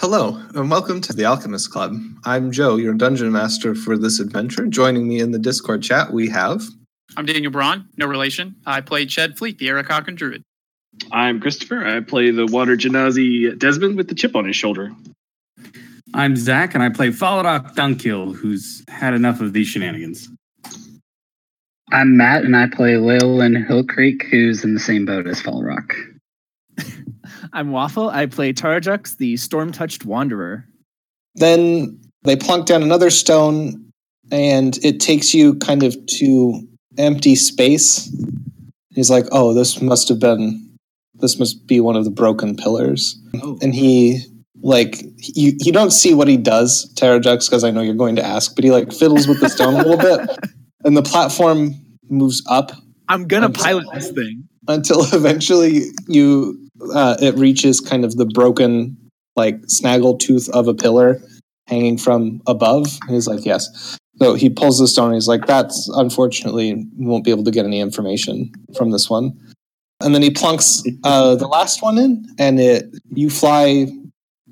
Hello, and welcome to the Alchemist Club. I'm Joe, your dungeon master for this adventure. Joining me in the Discord chat, we have. I'm Daniel Braun, no relation. I played Ched Fleet, the Arakocran Druid. I'm Christopher. I play the Water Genasi Desmond with the chip on his shoulder. I'm Zach, and I play Falrak Dunkil, who's had enough of these shenanigans. I'm Matt, and I play Leyland Hill Creek, who's in the same boat as Falrak. I'm Waffle. I play Tarjux, the storm touched wanderer. Then they plunk down another stone, and it takes you kind of to empty space. He's like, "Oh, this must have been, this must be one of the broken pillars." Oh. And he, like, you you don't see what he does, Tarajux, because I know you're going to ask, but he like fiddles with the stone a little bit, and the platform moves up I'm gonna I'm pilot this thing. until eventually you uh, it reaches kind of the broken like snaggle tooth of a pillar hanging from above. And he's like yes. So he pulls the stone and he's like that's unfortunately we won't be able to get any information from this one. And then he plunks uh, the last one in and it you fly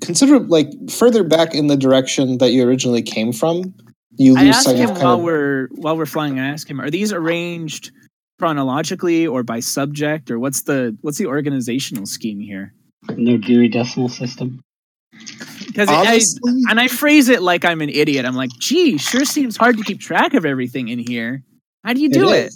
consider like further back in the direction that you originally came from. You I lose asked sight him while of we're while we're flying. I ask him, are these arranged chronologically or by subject, or what's the what's the organizational scheme here? No Dewey Decimal System. Because honestly, and I phrase it like I'm an idiot. I'm like, gee, sure seems hard to keep track of everything in here. How do you do it?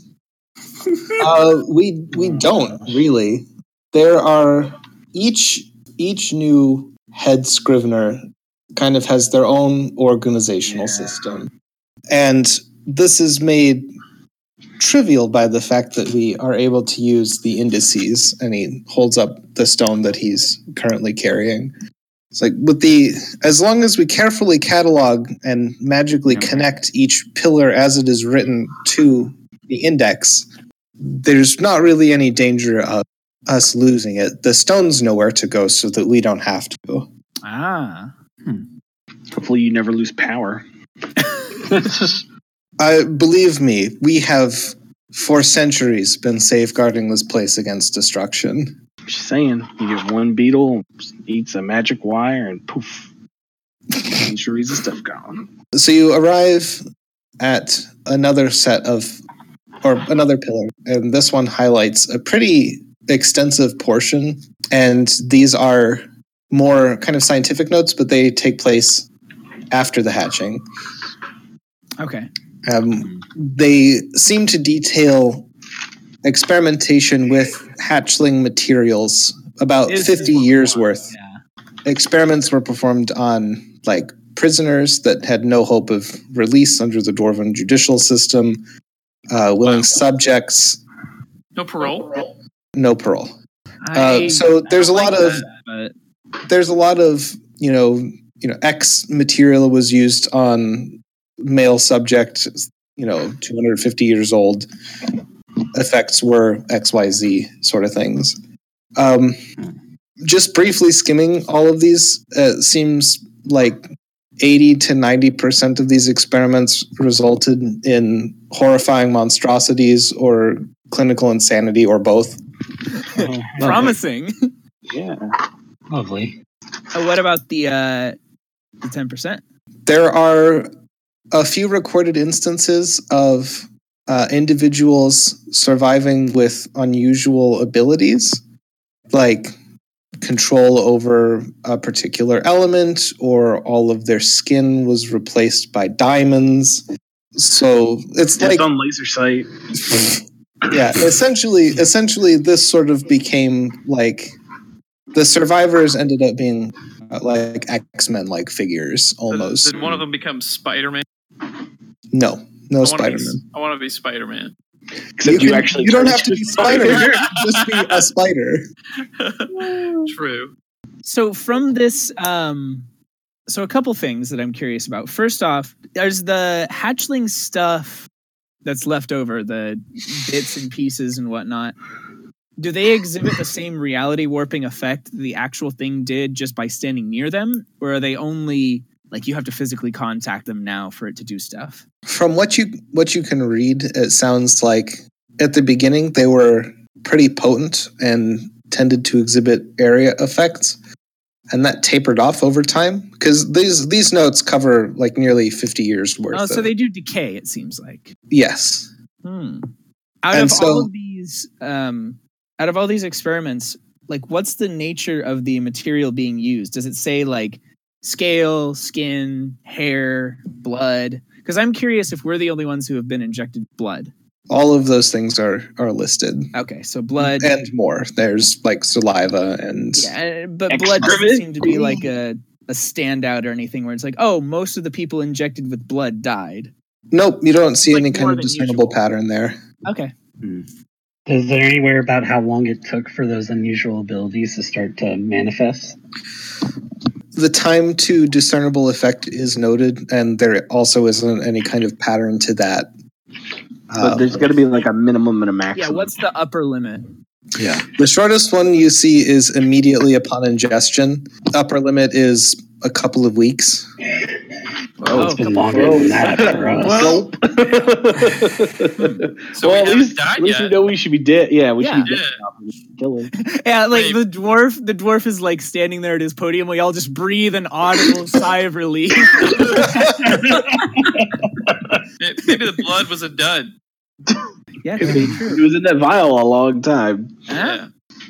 uh, we we don't really. There are each each new head scrivener kind of has their own organizational system, and this is made trivial by the fact that we are able to use the indices. And he holds up the stone that he's currently carrying. It's like with the as long as we carefully catalog and magically Okay. connect each pillar as it is written to the index, there's not really any danger of us losing it. The stone's nowhere to go so that we don't have to. Ah, Hopefully, you never lose power. I believe me, we have for centuries been safeguarding this place against destruction. Just saying, you get one beetle, eats a magic wire, and poof, centuries of stuff gone. So you arrive at another set of, or another pillar, and this one highlights a pretty extensive portion. And these are more kind of scientific notes, but they take place after the hatching. okay. Um, they seem to detail experimentation with hatchling materials, about Is- 50 years worth. Yeah. Experiments were performed on like prisoners that had no hope of release under the Dwarven judicial system, uh, willing subjects, No parole. no parole. I- Uh, so there's a don't lot like of that, there's a lot of you know you know X material was used on male subject, you know, 250 years old. Effects were X Y Z sort of things. Um, just briefly skimming all of these, uh, seems like 80 to 90 percent of these experiments resulted in horrifying monstrosities or clinical insanity or both. promising. Yeah. Lovely. Uh, what about the uh the ten percent? there are a few recorded instances of uh, individuals surviving with unusual abilities, like control over a particular element, or all of their skin was replaced by diamonds. So it's It's like on laser sight. yeah essentially essentially this sort of became like the survivors ended up being uh, like x-men like figures almost Did, did one of them become Spider Man? No no I want to spider-man I want to be Spider Man. Except you, can- actually you don't have to be spider. spider just be a spider True. So from this, um, so a couple things that I'm curious about. First off, there's the hatchling stuff that's left over, the bits and pieces and whatnot. Do they exhibit the same reality warping effect the actual thing did just by standing near them, or are they only like you have to physically contact them now for it to do stuff? from what you what you can read it sounds like at the beginning they were pretty potent and tended to exhibit area effects and that tapered off over time because these these notes cover like nearly 50 years worth. Oh, so they do decay. It seems like. yes. Hmm. Out And of so- all of these, um, out of all these experiments, like, what's the nature of the material being used? Does it say like scale, skin, hair, blood? Because I'm curious if we're the only ones who have been injected blood. All of those things are are listed Okay, so blood. and more. There's like saliva and yeah, but blood doesn't seem to be like a a standout or anything where it's like, oh, most of the people injected with blood died. nope, you don't see Like any kind of discernible usual. pattern there. Okay. Hmm. Is there anywhere about how long it took for those unusual abilities to start to manifest? The time to discernible effect is noted, and there also isn't any kind of pattern to that. But Uh, there's got to be like a minimum and a maximum. Yeah, what's the upper limit? Yeah. The shortest one you see is immediately upon ingestion. Upper limit is a couple of weeks. Oh, it's been come longer than that for us. Well, So well, we at least, at least we know we should be dead. Yeah, we Yeah. should be Yeah. dead. now. We should Kill him. Yeah, like Wait. the dwarf, the dwarf is like standing there at his podium. We all just breathe an audible sigh of relief. Maybe the blood was a dud. yeah, could be He true. was in that vial a long time. Yeah.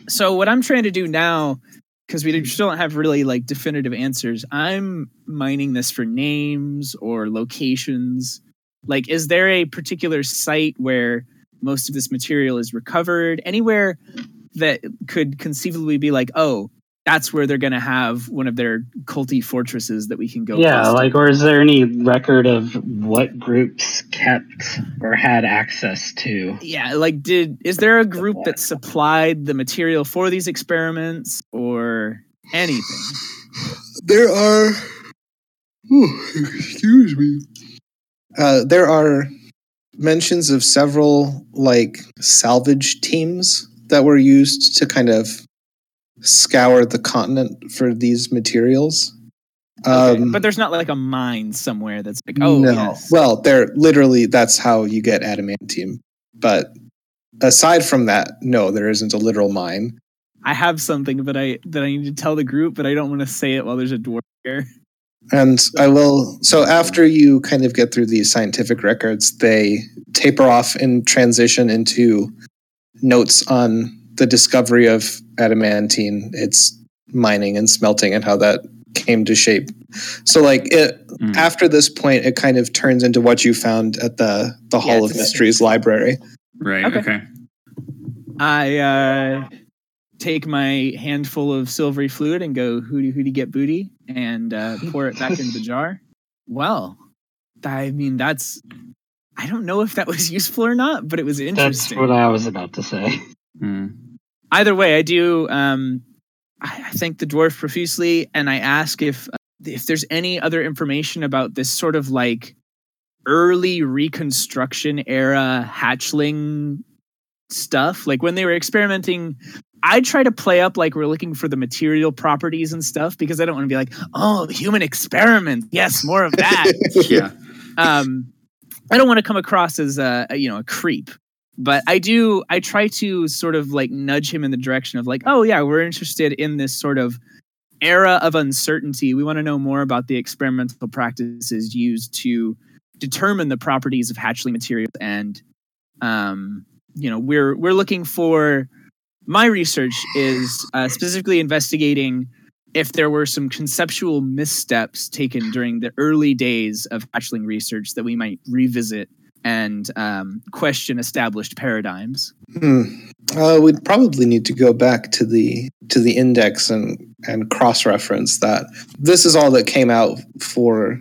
So what I'm trying to do now, because we mm-hmm. still don't have really like definitive answers, I'm mining this for names or locations. Like, is there a particular site where most of this material is recovered? Anywhere that could conceivably be like, oh, that's where they're going to have one of their culty fortresses that we can go. Yeah, bust. like, or is there any record of what groups kept or had access to? yeah like did is there a group that supplied the material for these experiments or anything There are. Ooh, excuse me. Uh, there are mentions of several like salvage teams that were used to kind of scour the continent for these materials. Okay, Um, but there's not like a mine somewhere that's like oh no. yes. Well, they're literally that's how you get adamantium. But aside from that, no, there isn't a literal mine. i have something but i that i need to tell the group but i don't want to say it while there's a dwarf here And I will. So after you kind of get through these scientific records, they taper off and transition into notes on the discovery of adamantine, its mining and smelting, and how that came to shape. So, like it Mm. after this point, it kind of turns into what you found at the the Yeah, Hall of Mysteries library. Right. Okay. Okay. i uh take my handful of silvery fluid and go hooty hooty get booty and uh pour it back into the jar well i mean that's i don't know if that was useful or not but it was interesting. That's what I was about to say. Mm. Either way, I do. Um, I, I thank the dwarf profusely, and I ask if uh, if there's any other information about this sort of like early Reconstruction era hatchling stuff, like when they were experimenting. I try to play up like we're looking for the material properties and stuff because I don't want to be like, oh, human experiment. Yes, more of that Yeah. um i don't want to come across as a, a you know a creep but i do i try to sort of like nudge him in the direction of like oh yeah we're interested in this sort of era of uncertainty. We want to know more about the experimental practices used to determine the properties of hatchling materials and um you know we're we're looking for my research is uh, specifically investigating if there were some conceptual missteps taken during the early days of hatchling research that we might revisit and um, question established paradigms. Hmm. Uh, we'd probably need to go back to the to the index and and cross reference that. This is all that came out for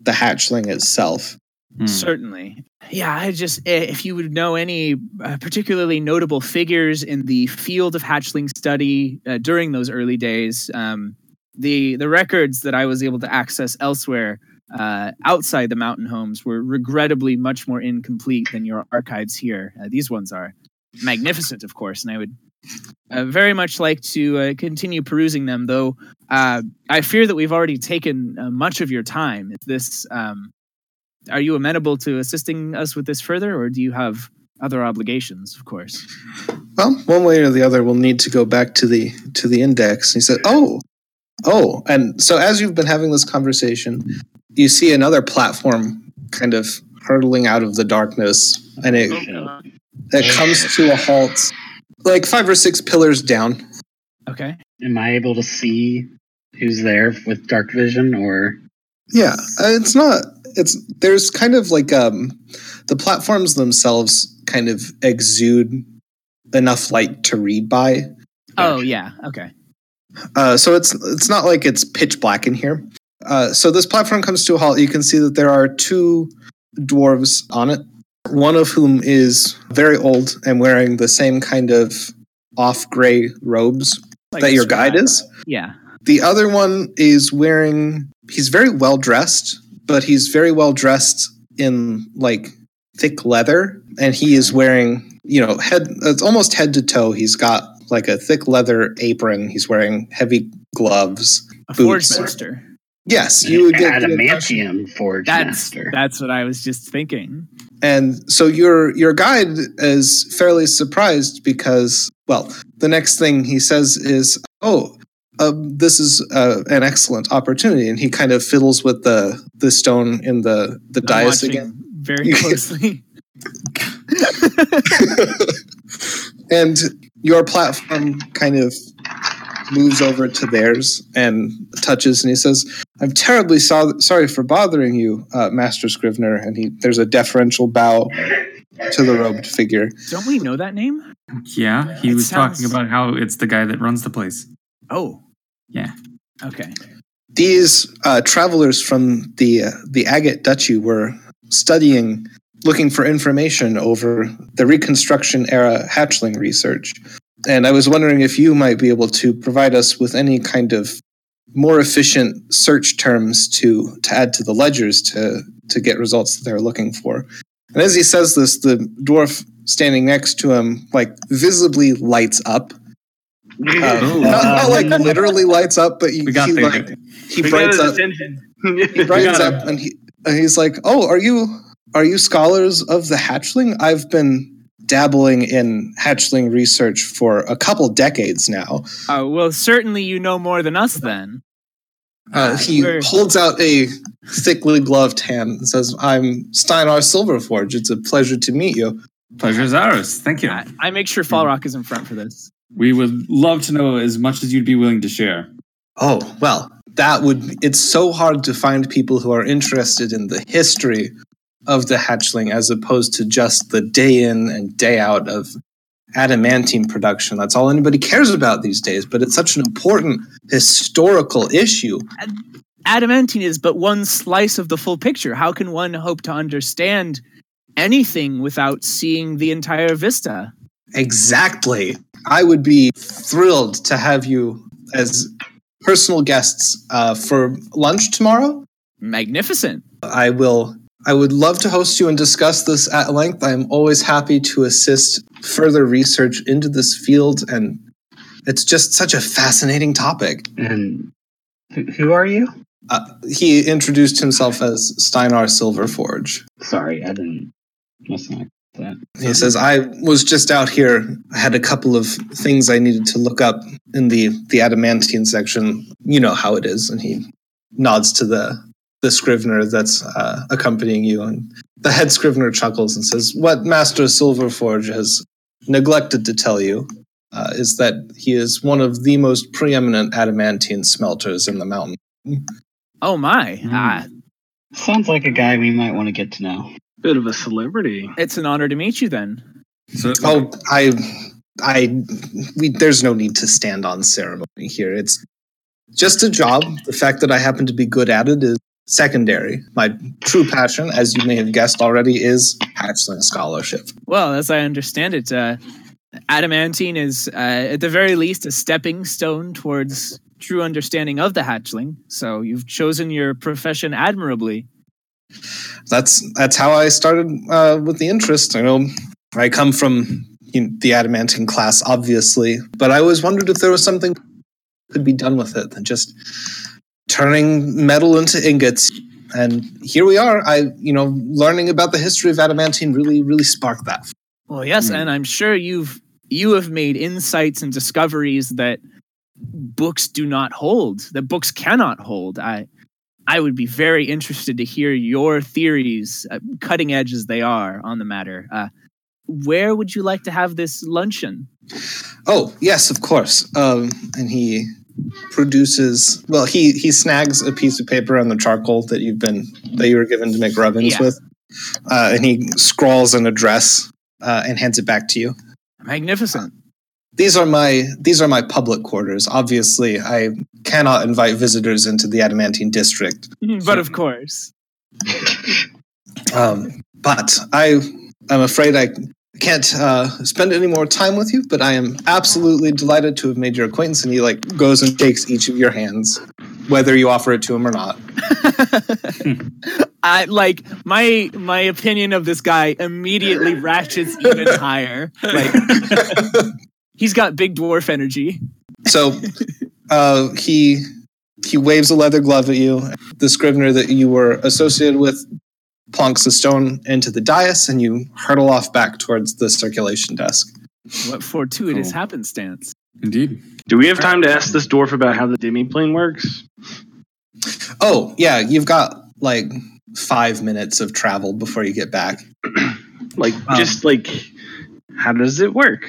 the hatchling itself. Mm. Certainly. Yeah, I just, eh, if you would know any uh, particularly notable figures in the field of hatchling study uh, during those early days, um, the, the records that I was able to access elsewhere uh, outside the mountain homes were regrettably much more incomplete than your archives here. Uh, these ones are magnificent, of course, and I would uh, very much like to uh, continue perusing them, though uh, I fear that we've already taken uh, much of your time. Is this. Um, are you amenable to assisting us with this further, or do you have other obligations? Of course. Well, one way or the other, we'll need to go back to the to the index. He said, "Oh, Oh, and so as you've been having this conversation, you see another platform kind of hurtling out of the darkness, and it Oh, it comes to a halt, like five or six pillars down. Okay. Am I able to see who's there with dark vision or Yeah, uh, it's not. It's there's kind of like um, the platforms themselves kind of exude enough light to read by. Oh yeah. Okay. Uh, so it's it's not like it's pitch black in here. Uh, so this platform comes to a halt. You can see that there are two dwarves on it. One of whom is very old and wearing the same kind of off gray robes Like that your guide is. Yeah. The other one is wearing, he's very well dressed, but he's very well dressed in like thick leather. And he is wearing, you know, head, it's almost head to toe. He's got like a thick leather apron. He's wearing heavy gloves. A forge Boots. master. Yes, you would get the impression- adamantium forge That's master? that's what I was just thinking. And so your your guide is fairly surprised because, well, the next thing he says is, "Oh, um, this is uh, an excellent opportunity," and he kind of fiddles with the the stone in the the I'm dais again. very closely. and your platform kind of moves over to theirs and touches, and he says, "I'm terribly so- sorry for bothering you, uh, Master Scrivener." And he there's a deferential bow to the robed figure. Don't we know that name? Yeah, he It was sounds- talking about how it's the guy that runs the place. Oh. Yeah. Okay. These uh, travelers from the uh, the Agate Duchy were studying, looking for information over the Reconstruction era hatchling research, and I was wondering if you might be able to provide us with any kind of more efficient search terms to to add to the ledgers to to get results that they're looking for. And as he says this, the dwarf standing next to him like visibly lights up. Uh, not, not like literally lights up, but he, We he, there. like he We got brights up he brightens up and, he, and he's like, "Oh, are you are you scholars of the hatchling? I've been dabbling in hatchling research for a couple decades now." Oh well, certainly you know more than us then. Uh, ah, he we're- holds out a thickly gloved hand and says, "I'm Steinar Silverforge. It's a pleasure to meet you." Pleasure is ours. Thank you. I, I make sure Fall hmm. Rock is in front for this. We would love to know as much as you'd be willing to share. Oh, well, that would it's so hard to find people who are interested in the history of the hatchling as opposed to just the day in and day out of adamantine production. That's all anybody cares about these days, but it's such an important historical issue. Adamantine is but one slice of the full picture. How can one hope to understand anything without seeing the entire vista? Exactly. I would be thrilled to have you as personal guests uh, for lunch tomorrow. Magnificent. I will. I would love to host you and discuss this at length. I'm always happy to assist further research into this field, and it's just such a fascinating topic. And who, are you? Uh, he introduced himself as Steinar Silverforge. Sorry, I didn't. Must not that. He says, "I was just out here. I had a couple of things I needed to look up in the the adamantine section. You know how it is." And he nods to the the scrivener that's uh, accompanying you, and the head scrivener chuckles and says, "What Master Silverforge has neglected to tell you uh, is that he is one of the most preeminent adamantine smelters in the mountain." Oh my. Hmm. Ah, Sounds like a guy we might want to get to know. Bit of a celebrity. it's an honor to meet you then. So, Oh, I, I, we, there's no need to stand on ceremony here. It's just a job. The fact that I happen to be good at it is secondary. My true passion, as you may have guessed already, is hatchling scholarship. Well, as I understand it, uh, adamantine is, uh, at the very least, a stepping stone towards true understanding of the hatchling. So you've chosen your profession admirably. That's that's how I started uh, with the interest. I know I come from you know, the adamantine class, obviously, but I always wondered if there was something could be done with it than just turning metal into ingots. And here we are. I, you know, learning about the history of adamantine really, really sparked that. Well, yes, Hmm. and I'm sure you've you have made insights and discoveries that books do not hold, that books cannot hold. I I would be very interested to hear your theories, uh, cutting edge as they are, on the matter. Uh, where would you like to have this luncheon? Oh, yes, of course. Um, and he produces. Well, he he snags a piece of paper on the charcoal that you've been that you were given to make rubbins Yeah. with, uh, and he scrawls an address uh, and hands it back to you. Magnificent. These are my these are my public quarters. Obviously, I cannot invite visitors into the adamantine district. but of course. Um, but i I am afraid I can't uh, spend any more time with you. But I am absolutely delighted to have made your acquaintance. And he like goes and takes each of your hands, whether you offer it to him or not. I like my my opinion of this guy immediately ratchets even higher. Like he's got big dwarf energy. So uh, he he waves a leather glove at you. The scrivener that you were associated with plonks a stone into the dais, and you hurtle off back towards the circulation desk. What fortuitous Cool. happenstance. Indeed. Do we have time to ask this dwarf about how the demiplane works? Oh yeah, you've got like five minutes of travel before you get back. Like, Um, just like, how does it work?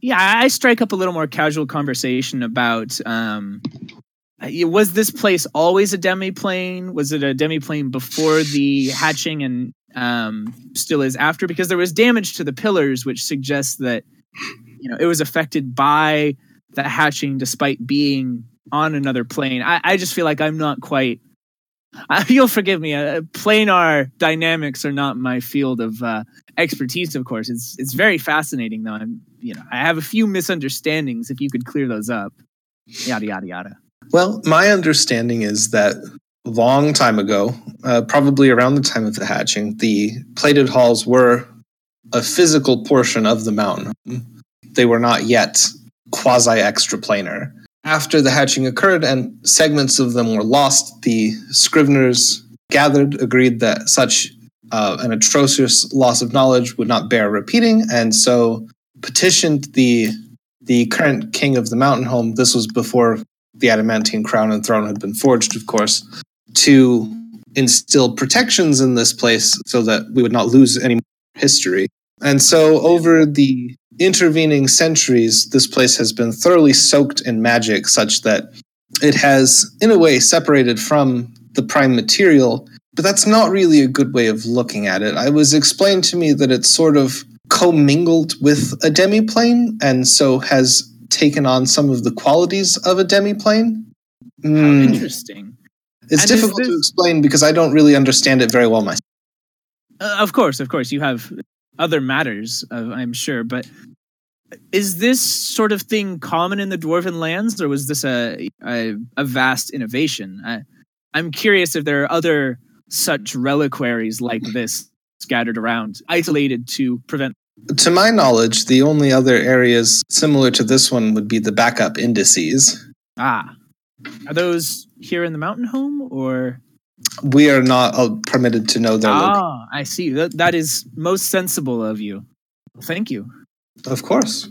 Yeah, I strike up a little more casual conversation about um was this place always a demiplane? Was it a demiplane before the hatching and um still is after? Because there was damage to the pillars, which suggests that you know it was affected by the hatching despite being on another plane. I, I just feel like I'm not quite uh, you'll forgive me. Uh, planar dynamics are not my field of uh, expertise. Of course, it's it's very fascinating though. I'm you know I have a few misunderstandings. If you could clear those up, yada yada yada. Well, my understanding is that long time ago, uh, probably around the time of the hatching, the plated halls were a physical portion of the mountain. They were not yet quasi extraplanar. After the hatching occurred and segments of them were lost, the scriveners gathered, agreed that such uh, an atrocious loss of knowledge would not bear repeating, and so petitioned the the current king of the mountain home. This was before the adamantine crown and throne had been forged, of course, to instill protections in this place so that we would not lose any history. And so, over the intervening centuries, this place has been thoroughly soaked in magic, such that it has, in a way, separated from the prime material. But that's not really a good way of looking at it. It was explained to me that it's sort of commingled with a demiplane, and so has taken on some of the qualities of a demiplane. Hmm, interesting. it's And difficult to explain because I don't really understand it very well myself. Uh, of course, of course, you have other matters, uh, I'm sure, but is this sort of thing common in the dwarven lands, or was this a a, a vast innovation? I, I'm curious if there are other such reliquaries like this scattered around, isolated to prevent. To my knowledge, the only other areas similar to this one would be the backup indices. Ah, are those here in the mountain home, or We are not uh, permitted to know their location. ah? I see. That that is most sensible of you. Thank you. Of course.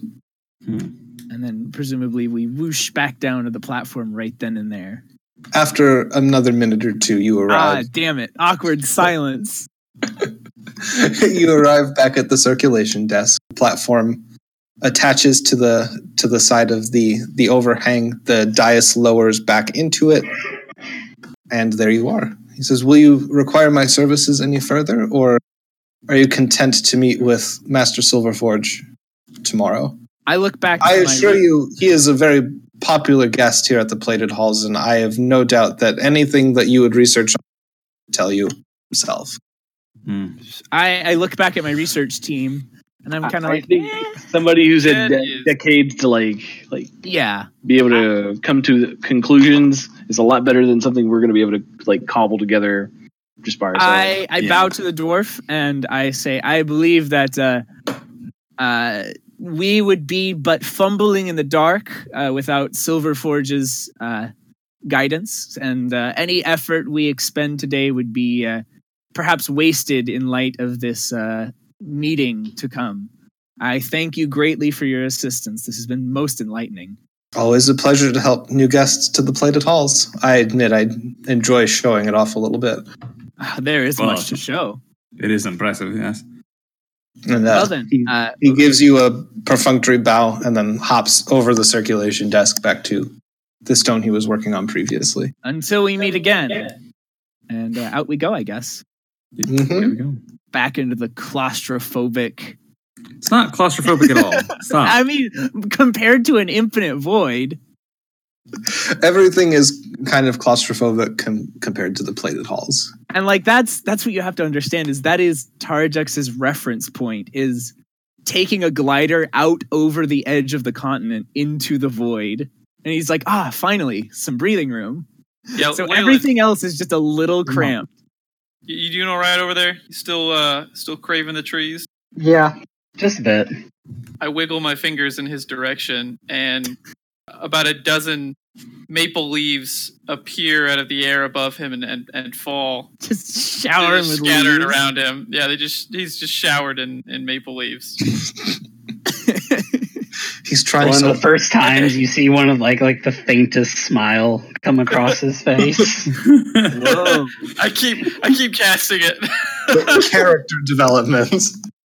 And then presumably we whoosh back down to the platform right then and there. After another minute or two, you arrive. Ah, arrive. damn it. Awkward silence. you arrive back at the circulation desk. Platform attaches to the to the side of the the overhang. The dais lowers back into it, and there you are. He says, "Will you require my services any further, or are you content to meet with Master Silverforge tomorrow?" I look back. I to my- assure you, he is a very popular guest here at the Plated Halls, and I have no doubt that anything that you would research on tell you himself. Hmm. I, I look back at my research team, and I'm kind of like, think eh, somebody who's had That de- decades to like like yeah, be able to come to conclusions is a lot better than something we're going to be able to like cobble together just by ourselves. I, I Yeah. bow to the dwarf and I say, I believe that uh, uh, we would be but fumbling in the dark uh, without Silverforge's uh, guidance, and uh, any effort we expend today would be uh, perhaps wasted in light of this uh, meeting to come. I thank you greatly for your assistance. This has been most enlightening. Always a pleasure to help new guests to the plated halls. I admit I enjoy showing it off a little bit. Ah, there is Well, much to show. It is impressive, yes. And uh, Well then, he, uh, he gives you a perfunctory bow and then hops over the circulation desk back to the stone he was working on previously. until we meet again, and uh, out we go. I guess Mhm. There we go. back into the claustrophobic. It's not claustrophobic at all. Stop. I mean, compared to an infinite void, Everything is kind of claustrophobic com- compared to the plated halls. and like that's that's what you have to understand is that is Tarajux's reference point is taking a glider out over the edge of the continent into the void, and he's like, ah, finally, some breathing room. Yeah, So Waylon, everything else is just a little cramped. You, you doing all right over there? You still uh still craving the trees? Yeah, just a bit. I wiggle my fingers in his direction, and about a dozen maple leaves appear out of the air above him and, and, and fall. Just They're shower him with scattered leaves. around him. Yeah, they just he's just showered in, in maple leaves. He's trying One so of the first times you see one of like like the faintest smile come across his face. Whoa. I keep I keep casting it. character development.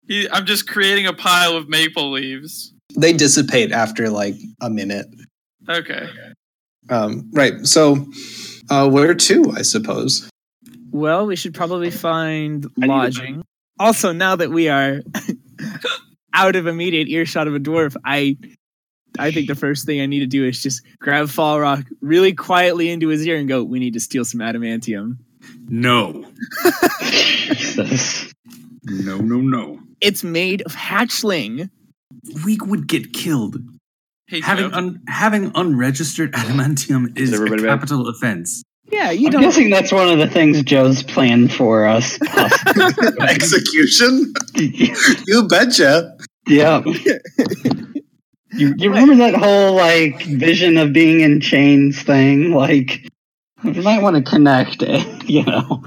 he, I'm just creating a pile of maple leaves. They dissipate after like a minute. Okay. Um, right. So, uh, where to? I suppose. Well, we should probably find need lodging. Also, now that we are out of immediate earshot of a dwarf, I I think the first thing I need to do is just grab Falrak really quietly into his ear and go, "We need to steal some adamantium." no. No, no, no. It's made of hatchling. We would get killed. Hey, Having Joe. un- having unregistered adamantium is, Is a everybody back? capital offense. Yeah, you I'm don't. guessing that's one of the things Joe's planned for us. Execution. you betcha. yeah. You, you remember that whole like vision of being in chains thing? Like, you might want to connect it, you know.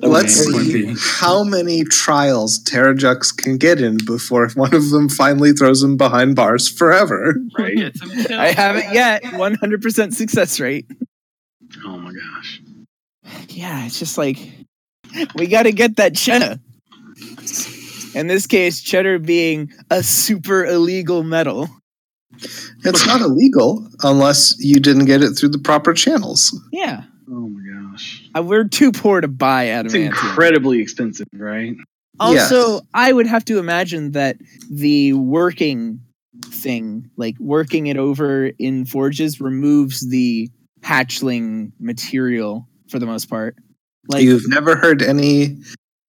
Let's see how many trials Terrajux can get in before one of them finally throws him behind bars forever. Right, get some kills. I haven't yet. 100% success rate. My gosh. Yeah, it's just like we got to get that cheddar. In this case, cheddar being a super illegal metal. It's not illegal unless you didn't get it through the proper channels. Yeah, Oh my gosh. uh, we're too poor to buy out. It's incredibly expensive, right? Also, Yes. I would have to imagine that the working thing, like working it over in forges, removes the hatchling material for the most part. Like, You've never heard any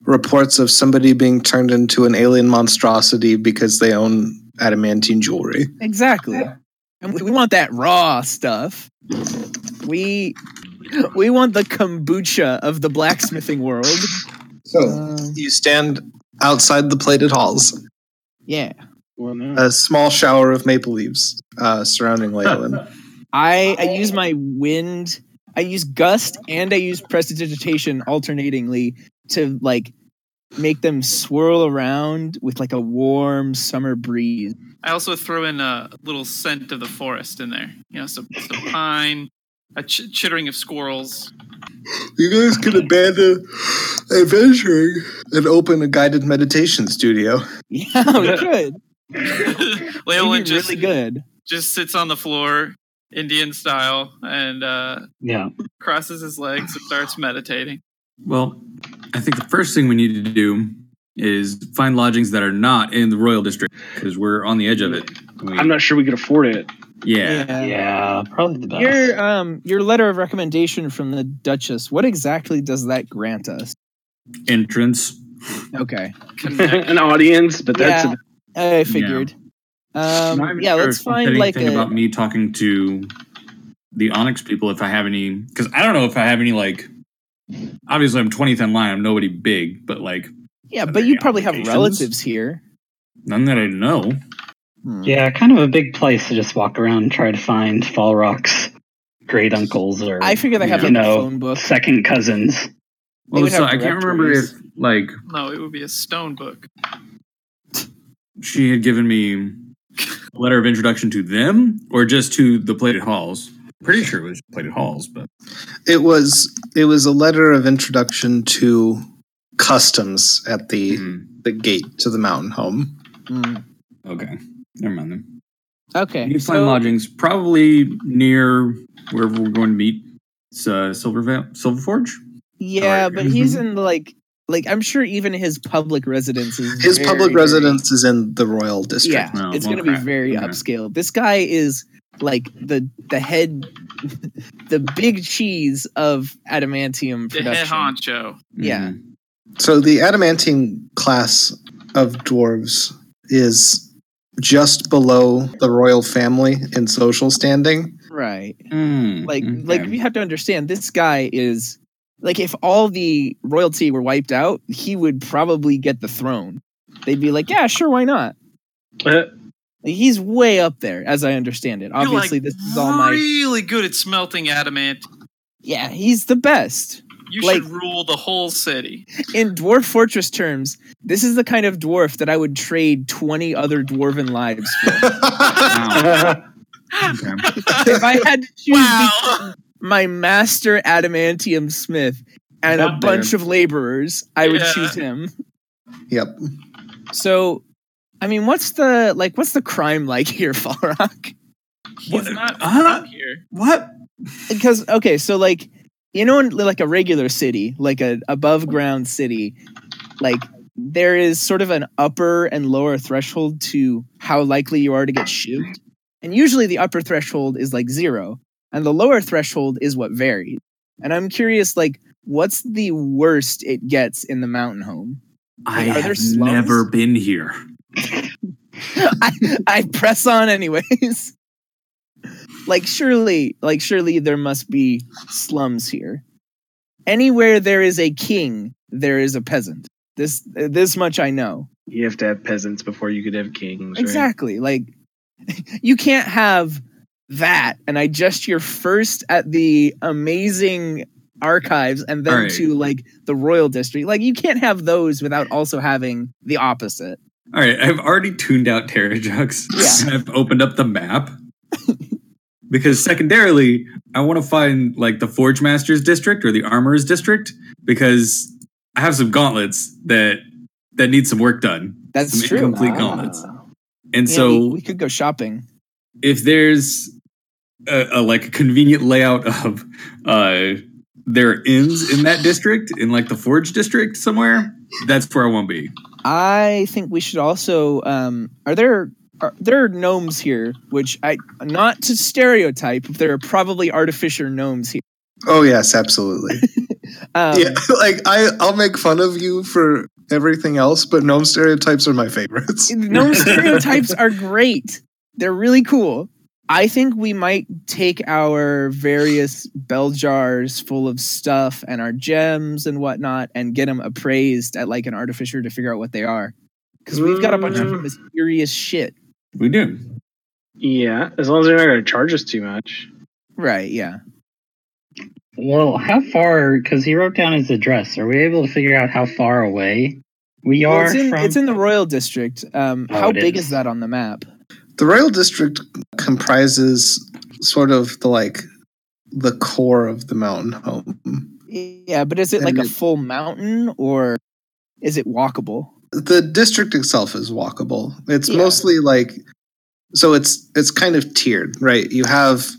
reports of somebody being turned into an alien monstrosity because they own adamantine jewelry. exactly. And we, we want that raw stuff. We we want the kombucha of the blacksmithing world. So Um, you stand outside the plated halls. yeah. Well, no. A small shower of maple leaves uh, surrounding Leyland. I I use my wind. I use gust and I use prestidigitation alternatingly to like make them swirl around with like a warm summer breeze. I also throw in a little scent of the forest in there. You know, some, some pine, a ch- chittering of squirrels. You guys can abandon adventuring and open a guided meditation studio. Yeah, we could. Leolin Maybe just really good. just sits on the floor, Indian style, and uh, Yeah. crosses his legs and starts meditating. Well, I think the first thing we need to do is find lodgings that are not in the royal district because we're on the edge of it. We- I'm not sure we could afford it. yeah. Yeah, probably the best. Your um your letter of recommendation from the Duchess. What exactly does that grant us? entrance. Okay, An audience, but that's Yeah. I figured. Um, yeah, sure let's if it said find like a. about me talking to the Onyx people if I have any because I don't know if I have any like. Obviously, I'm 20th in line. I'm nobody big, but like yeah, but you probably have relatives here. none that I know. Hmm. Yeah, kind of a big place to just walk around and try to find Falrak's great uncles or I figure they have you like a know phone book. second cousins. Well, so I can't remember if like no, it would be a stone book. she had given me letter of introduction to them or just to the plated halls? Pretty sure it was plated halls, but It was it was a letter of introduction to customs at the Mhm. the gate to the mountain home. Mm. okay, never mind then. Okay. You can so- find lodgings probably near wherever we're going to meet. It's uh, Silver Vale, Silver Forge. Yeah, Alright. but he's in like like I'm sure even his public residence is His very, public very- residence is in the royal district. Yeah, Oh, it's well, going to be very Okay. upscale. This guy is like the the head, the big cheese of adamantium The head production. honcho. Yeah. Mhm. So the adamantium class of dwarves is just below the royal family in social standing. Right. Mm, Like okay. like you have to understand this guy is like if all the royalty were wiped out, he would probably get the throne. They'd be like, yeah, sure, why not? Uh, He's way up there, as I understand it. Obviously, like this is all my. really good at smelting adamant. Yeah, he's the best. You Like- should rule the whole city. In Dwarf Fortress terms, this is the kind of dwarf that I would trade 20 other dwarven lives for. Wow. Okay. if I had to choose wow. Between my master adamantium smith and a Up bunch there. of laborers, I would Yeah. choose him. Yep. So, I mean, what's the like? What's the crime like here, Falrak? He's What? not Huh? from here. What? Because okay, so like you know, in like a regular city, like a above ground city, like there is sort of an upper and lower threshold to how likely you are to get shivved, and usually the upper threshold is like zero, and the lower threshold is what varies. And I'm curious, like, what's the worst it gets in the mountain home? I Are there have slums? never been here. I, I press on anyways. like surely, like surely there must be slums here. Anywhere there is a king, there is a peasant. This this much I know. you have to have peasants before you could have kings. Right? Exactly. Like you can't have that and I just you're first at the amazing archives and then Alright. to like the royal district. Like you can't have those without also having the opposite. All right, I've already tuned out Terrajux. Yeah. I've opened up the map. because secondarily, I want to find like the Forge Masters district or the Armorers district because I have some gauntlets that that need some work done. That's Some true. incomplete ah. gauntlets. And Yeah, so we, we could go shopping. if there's a, a like a convenient layout of uh there are inns in that district in like the Forge district somewhere, that's where I want to be. I think we should also. Um, are there are there are gnomes here? Which I not to stereotype, but there are probably artificer gnomes here. Oh yes, absolutely. Um, yeah, like I, I'll make fun of you for everything else, but gnome stereotypes are my favorites. gnome stereotypes are great. They're really cool. I think we might take our various bell jars full of stuff and our gems and whatnot and get them appraised at like an artificer to figure out what they are. Because we've got a bunch of Mm. mysterious shit. We do. Yeah, as long as they're not going to charge us too much. Right, yeah. Well, how far? Because he wrote down his address. Are we able to figure out how far away we Well, are it's, in, from? it's in the Royal District. Um, Oh, how big is. is that on the map? The royal district comprises sort of the like the core of the mountain home. Yeah, but is it like And a full mountain or is it walkable? The district itself is walkable. It's Yeah. mostly like so it's it's kind of tiered, right? You have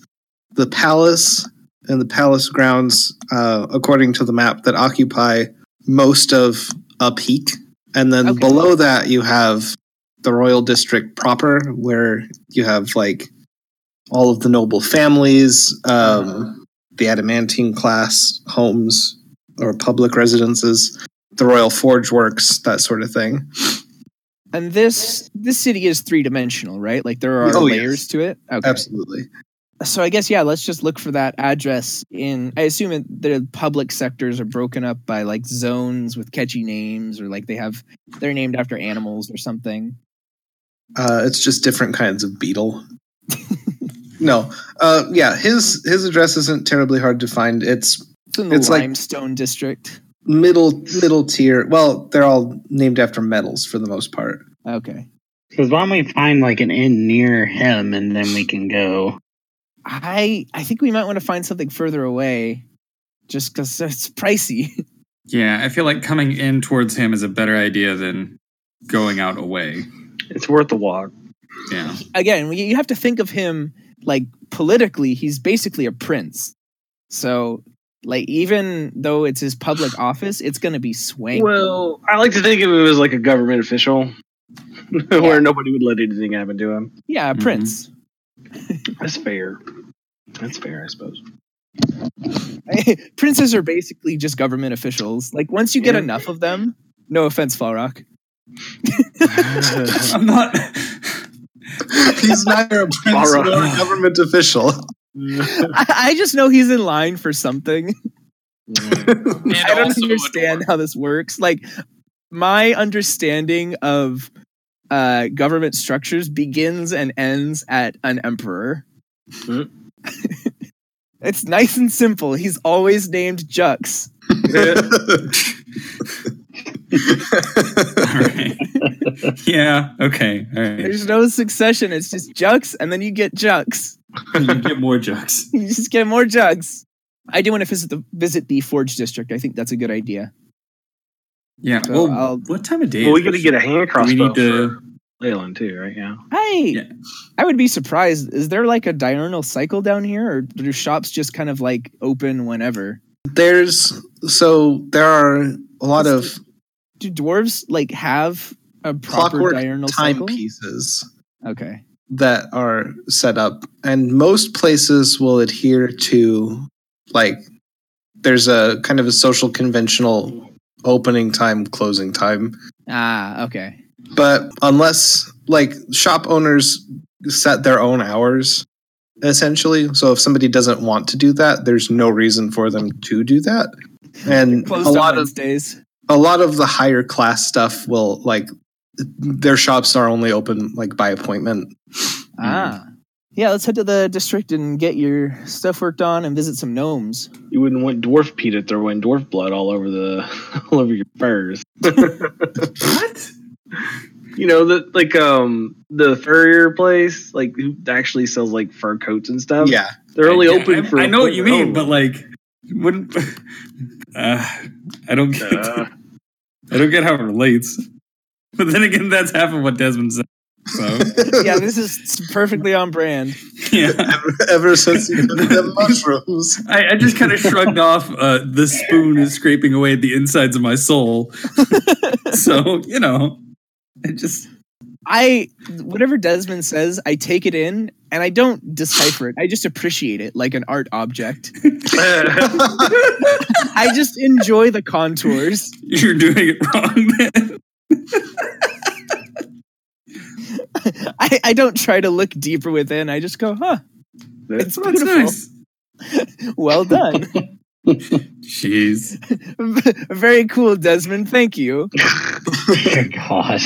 the palace and the palace grounds, uh, according to the map, that occupy most of a peak, and then Okay. below that you have the royal district proper, where you have like all of the noble families, um, the adamantine class homes or public residences, the royal forge works, that sort of thing. And this this city is three dimensional, right? Like there are Oh, yes. layers to it. Okay. Absolutely. So I guess yeah, let's just look for that address in. I assume it, the public sectors are broken up by like zones with catchy names, or like they have they're named after animals or something. Uh, it's just different kinds of beetle. no, uh, yeah, his his address isn't terribly hard to find. It's It's in the It's like- limestone district. middle middle tier. Well, they're all named after metals for the most part. Okay. Because why don't we find like an inn near him and then we can go? I I think we might want to find something further away, just because it's pricey. Yeah, I feel like coming in towards him is a better idea than going out away. It's worth the walk. Yeah. Again, you have to think of him like politically. He's basically a prince, so like even though it's his public office, it's going to be swaying. Well, I like to think of him as like a government official, where nobody would let anything happen to him. yeah, a Mhm. prince. That's fair. That's fair, I suppose. Princes are basically just government officials. Like once you get Yeah. enough of them, no offense, Falrak. I'm not. He's neither a prince nor a government official. I, I just know he's in line for something. I don't understand how this works. Like my understanding of uh, government structures begins and ends at an emperor. Hmm. it's nice and simple. He's always named Jux. All right. Yeah. Okay. All right. There's no succession. It's just Jux, and then you get Jux. You get more jokes. You just get more Jux. I do want to visit the visit the Forge District. I think that's a good idea. Yeah. So well, I'll- what time of day? well, we got to get a hand Do we need to. Leyland too, right? Yeah. I Yeah. I would be surprised. Is there like a diurnal cycle down here, or do shops just kind of like open whenever? There's so there are a lot of Do dwarves like have a proper clockwork diurnal timepieces Okay. that are set up, and most places will adhere to like there's a kind of a social conventional opening time, closing time. Ah, okay. But unless like shop owners set their own hours essentially, so if somebody doesn't want to do that, there's no reason for them to do that. And a lot of Wednesdays. A lot of the higher class stuff will like their shops are only open like by appointment. Ah. Yeah, let's head to the district and get your stuff worked on and visit some gnomes. You wouldn't want dwarf Peter throwing dwarf blood all over the all over your furs. What? You know the like um the furrier place like who actually sells like fur coats and stuff. Yeah. they're only Yeah, open I, for. I know what you mean, but like, wouldn't. Uh, I don't get. Uh, I don't get how it relates. But then again, that's half of what Desmond said. So yeah, this is perfectly on brand. yeah. ever, ever since you took the mushrooms. I, I just kind of shrugged off. Uh, the spoon is scraping away at the insides of my soul. so you know, it just I whatever Desmond says, I take it in and I don't decipher it. I just appreciate it like an art object. I just enjoy the contours. you're doing it wrong, man. I, I don't try to look deeper within. I just go, huh, it's That's beautiful. nice. Well done. Jeez. Very cool, Desmond. Thank you. Dear God.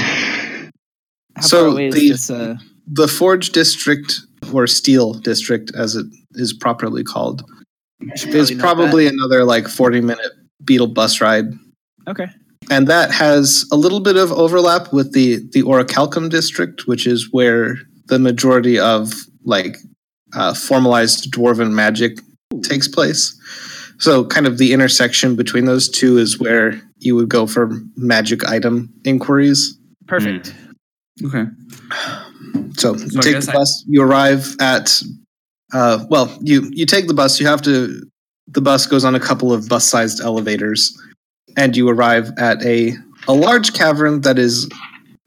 How So far is the- this? Uh, the Forge District or Steel District, as it is properly called, is know probably another like forty minute Beetle bus ride. okay. and that has a little bit of overlap with the the Orichalcum district, which is where the majority of like uh, formalized dwarven magic takes place. So, kind of the intersection between those two is where you would go for magic item inquiries. Perfect. Okay. So, So you take the I- bus. You arrive at, uh, well, you you take the bus. You have to. The bus goes on a couple of bus-sized elevators, and you arrive at a a large cavern that is.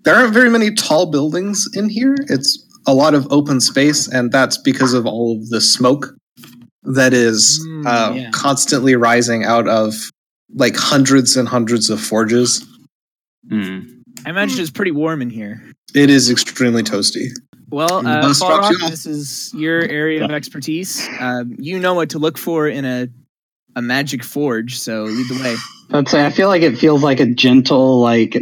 There aren't very many tall buildings in here. It's a lot of open space, and that's because of all of the smoke that is Mm, uh, yeah. constantly rising out of like hundreds and hundreds of forges. Hmm. I imagine it's pretty warm in here. It is extremely toasty. Well, And uh, bus drops off. this is your area of expertise. Um, you know what to look for in a a magic forge, so lead the way. I'd say I feel like it feels like a gentle, like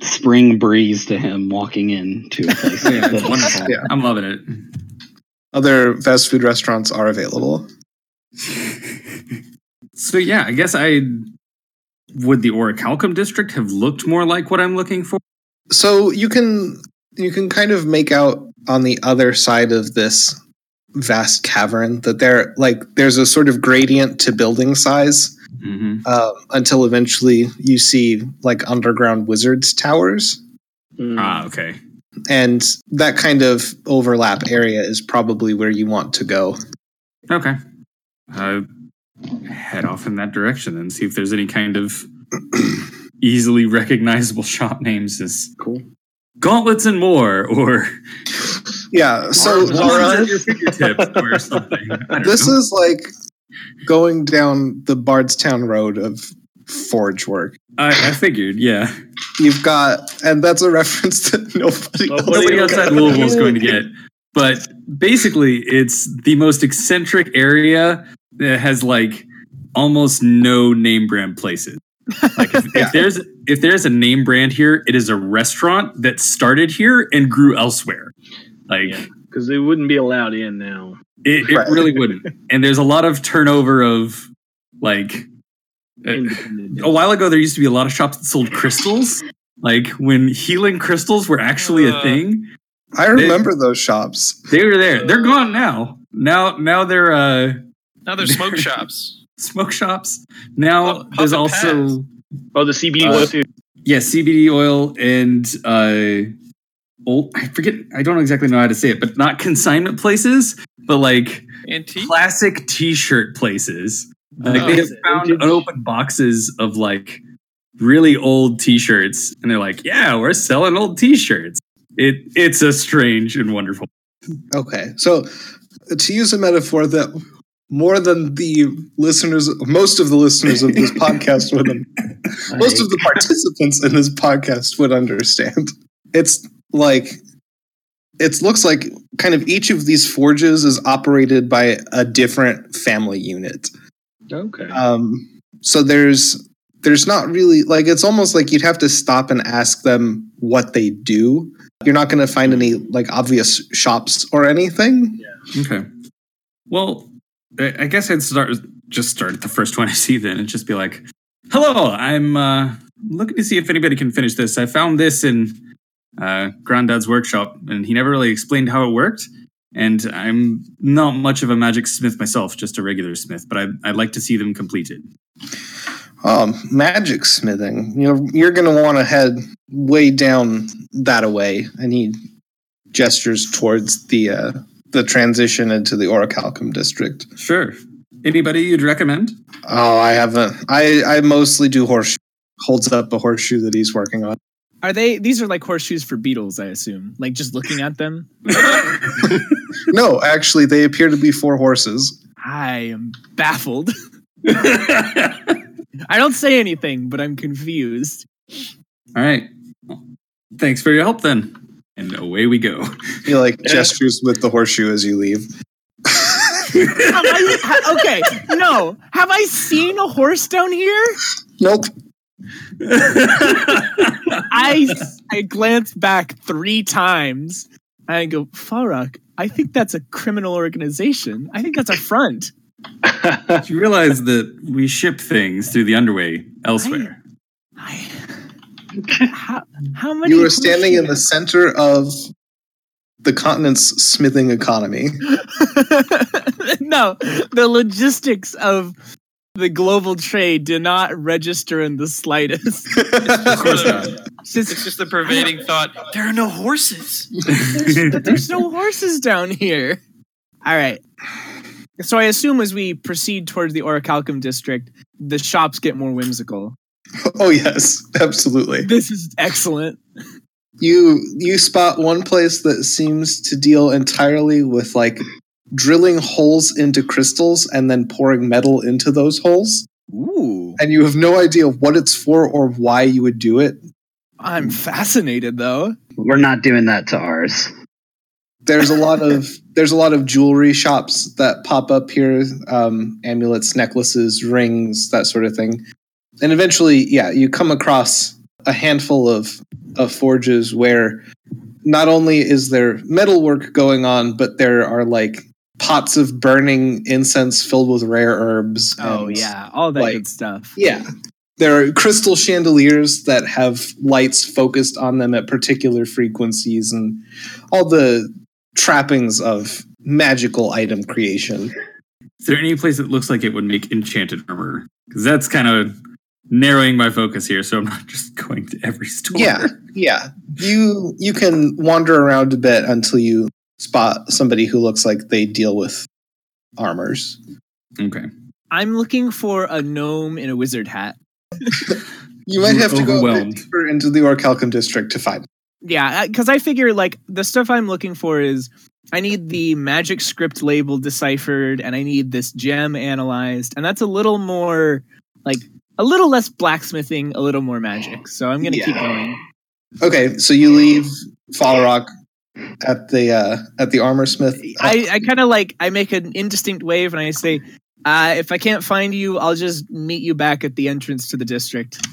spring breeze to him walking into a place. Yeah, like it's wonderful. Yeah. I'm loving it. Other fast food restaurants are available. So yeah, I guess I would the Orichalcum district have looked more like what I'm looking for. So you can you can kind of make out on the other side of this vast cavern that there like there's a sort of gradient to building size hmm uh, until eventually you see like underground wizards towers Mm. Ah, okay. and that kind of overlap area is probably where you want to go Okay. Uh, head off in that direction and see if there's any kind of easily recognizable shop names as Cool. gauntlets and more, or yeah so Arms Arms at your fingertips, or something. This know. is like going down the bardstown road of forge work I, I figured, yeah. you've got and that's a reference that nobody, Nobody Nobody else outside got Louisville is going to get. But basically, it's the most eccentric area that has like almost no name brand places. Like if, Yeah. if there's if there's a name brand here, it is a restaurant that started here and grew elsewhere. Like Yeah. Because they wouldn't be allowed in now. it, it Right. really wouldn't. And there's a lot of turnover of like uh, a while ago there used to be a lot of shops that sold crystals. Like when healing crystals were actually a Uh. thing, i remember those shops they were there. They're gone now. Now now they're uh Now there's smoke shops. smoke shops. Now Pub- there's pub and also Oh, the CBD Uh, oil too. yeah, CBD oil and uh old I forget I don't exactly know how to say it, but not consignment places, but like Antique. classic t-shirt places. Like they have Oh. found Vintage. unopened boxes of like really old t-shirts and they're like, "Yeah, we're selling old t-shirts." It it's a strange and wonderful. Okay, so to use a metaphor that more than the listeners, most of the listeners of this podcast would, most of the participants in this podcast would understand. It's like it looks like kind of each of these forges is operated by a different family unit. Okay. Um, so there's there's not really like it's almost like you'd have to stop and ask them what they do. You're not going to find any like obvious shops or anything. Yeah. Okay. Well, I I guess I'd start just start at the first one I see then and just be like, "Hello, I'm uh, looking to see if anybody can finish this. I found this in uh, Granddad's workshop, and he never really explained how it worked. And I'm not much of a magic smith myself, just a regular smith, but I'd, I'd like to see them completed. Um, magic smithing. You know, you're going to want to head way down that away, and he gestures towards the uh, the transition into the Orichalcum district. Sure. Anybody you'd recommend? Oh, I haven't. I I mostly do horseshoe. Holds up a horseshoe that he's working on. Are they? These are like horseshoes for beetles, I assume. Like just looking at them. No, actually, they appear to be four horses. I am baffled. I don't say anything, but I'm confused. All right. Thanks for your help then. And away we go. He like gestures with the horseshoe as you leave. Have I- ha- okay, no. Have I seen a horse down here? nope. I I glance back three times and I go, Falrak, I think that's a criminal organization. I think that's a front. You realize that we ship things through the underway elsewhere. I, how, how many? You are standing in the center of the continent's smithing economy. no, the logistics of the global trade do not register in the slightest. Of course not. It's just- It's just the pervading thought. There are no horses. there's, there's no horses down here. All right. So I assume as we proceed towards the Orichalcum district, the shops get more whimsical. oh yes, absolutely. This is excellent. You you spot one place that seems to deal entirely with like drilling holes into crystals and then pouring metal into those holes. Ooh. And you have no idea what it's for or why you would do it. I'm fascinated though. We're not doing that to ours. There's a lot of there's a lot of jewelry shops that pop up here, um, amulets, necklaces, rings, that sort of thing. And eventually, yeah, you come across a handful of of forges where not only is there metalwork going on, but there are like pots of burning incense filled with rare herbs. Oh and- yeah, all that like- good stuff. yeah. there are crystal chandeliers that have lights focused on them at particular frequencies and all the trappings of magical item creation. Is there any place that looks like it would make enchanted armor? Because that's kind of narrowing my focus here, so I'm not just going to every store. Yeah, yeah. You you can wander around a bit until you spot somebody who looks like they deal with armors. Okay. I'm looking for a gnome in a wizard hat. You might You're have to go a bit overwhelmed. deeper into the Orichalcum district to find. Yeah, because I figure like the stuff I'm looking for is I need the magic script label deciphered and I need this gem analyzed, and that's a little more like a little less blacksmithing, a little more magic. So I'm gonna keep going. Okay, so you leave Falrak at the uh, at the armor smith. I, I kind of like I make an indistinct wave and I say, uh, if I can't find you, I'll just meet you back at the entrance to the district.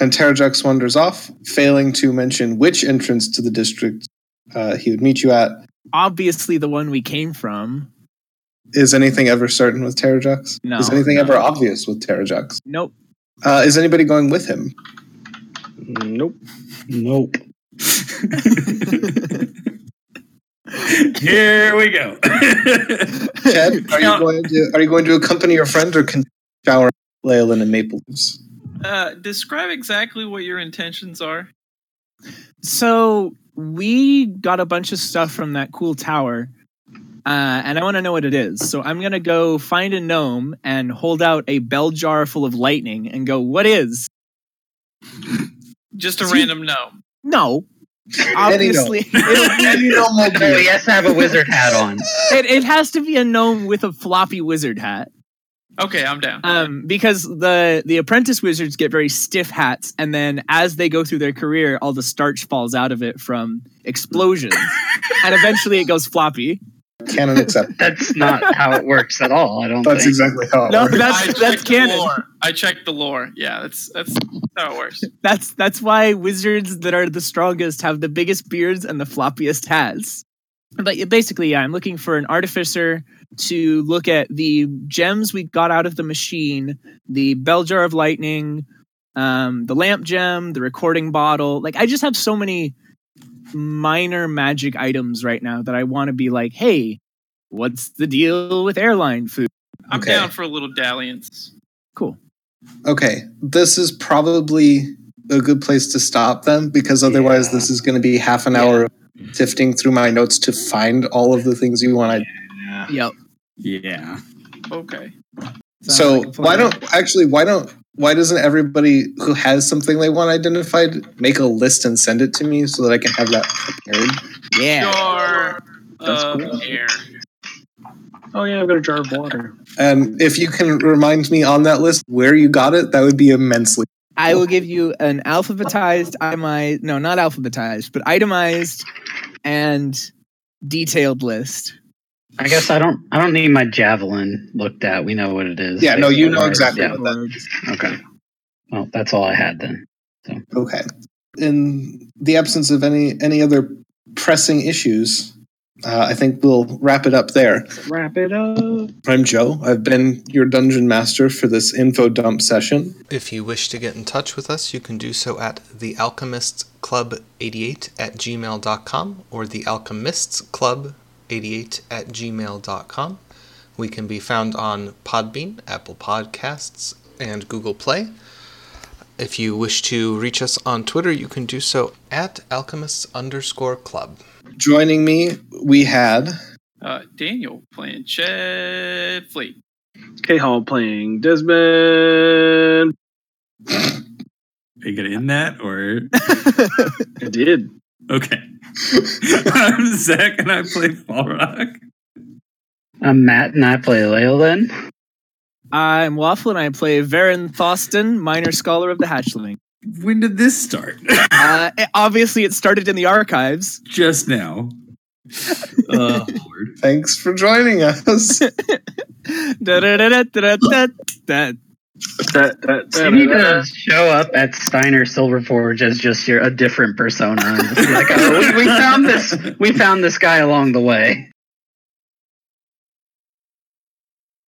And Terrajux wanders off, failing to mention which entrance to the district uh, he would meet you at. Obviously, the one we came from. Is anything ever certain with Terrajux? No, Is anything no. ever obvious with Terrajux? Nope. Uh, is anybody going with him? Nope. Nope. Here we go. Ted, are you going to are you going to accompany your friend or can shower Leyland and Maple Leaves? Uh, describe exactly what your intentions are. So we got a bunch of stuff from that cool tower, uh, and I want to know what it is. So I'm gonna go find a gnome and hold out a bell jar full of lightning and go, "What is?" Just a Is he- random gnome. No, obviously, it'll Any gnome will No, he has to have a wizard hat on. it, it has to be a gnome with a floppy wizard hat. Okay, I'm down. Um, because the the apprentice wizards get very stiff hats, and then as they go through their career, all the starch falls out of it from explosions, and eventually it goes floppy. Canon accept. That's not how it works at all. I don't think That's think. exactly how it No, works. that's I that's checked the canon. lore. I checked the lore. Yeah, that's that's how it works. That's that's why wizards that are the strongest have the biggest beards and the floppiest hats. But basically, yeah, I'm looking for an artificer to look at the gems we got out of the machine, the bell jar of lightning, um, the lamp gem, the recording bottle. Like, I just have so many minor magic items right now that I want to be like, hey, what's the deal with airline food? I'm Okay. down for a little dalliance. Cool. Okay, this is probably a good place to stop them because otherwise, Yeah. this is going to be half an hour of sifting through my notes to find all of the things you want. to. Yeah. Yep. yeah. Okay. Sounds So like why don't actually why don't why doesn't everybody who has something they want identified make a list and send it to me so that I can have that prepared? Yeah. Jar That's of cool. air. Oh yeah, I've got a jar of water. And if you can remind me on that list where you got it, that would be immensely. I will give you an alphabetized, itemized, no, not alphabetized, but itemized and detailed list. I guess I don't. I don't need my javelin looked at. We know what it is. Yeah, no, you know Right, exactly yeah. what that Okay. Well, that's all I had then. Okay. In the absence of any any other pressing issues, uh, I think we'll wrap it up there. Wrap it up. I'm Joe. I've been your dungeon master for this info dump session. If you wish to get in touch with us, you can do so at the Alchemists Club 88 at gmail.com or the Alchemists Club 88 at gmail.com. We can be found on Podbean, Apple Podcasts, and Google Play. If you wish to reach us on Twitter, you can do so at alchemists underscore club. Joining me, we had Uh, Daniel playing Chet Fleet. K Hall playing Desmond. Are you gonna end that or I did. okay? I'm Zach and I play Falrak. I'm Matt, and I play Leyland. I'm Waffle and I play Varen Thoston, minor scholar of the Hatchling. When did this start? Uh, it- obviously, it started in the archives. Just now. Lord. thanks for joining us. You need to show up at Steiner Silverforge as just your a different persona. And just be like, oh, we, we found this. We found this guy along the way.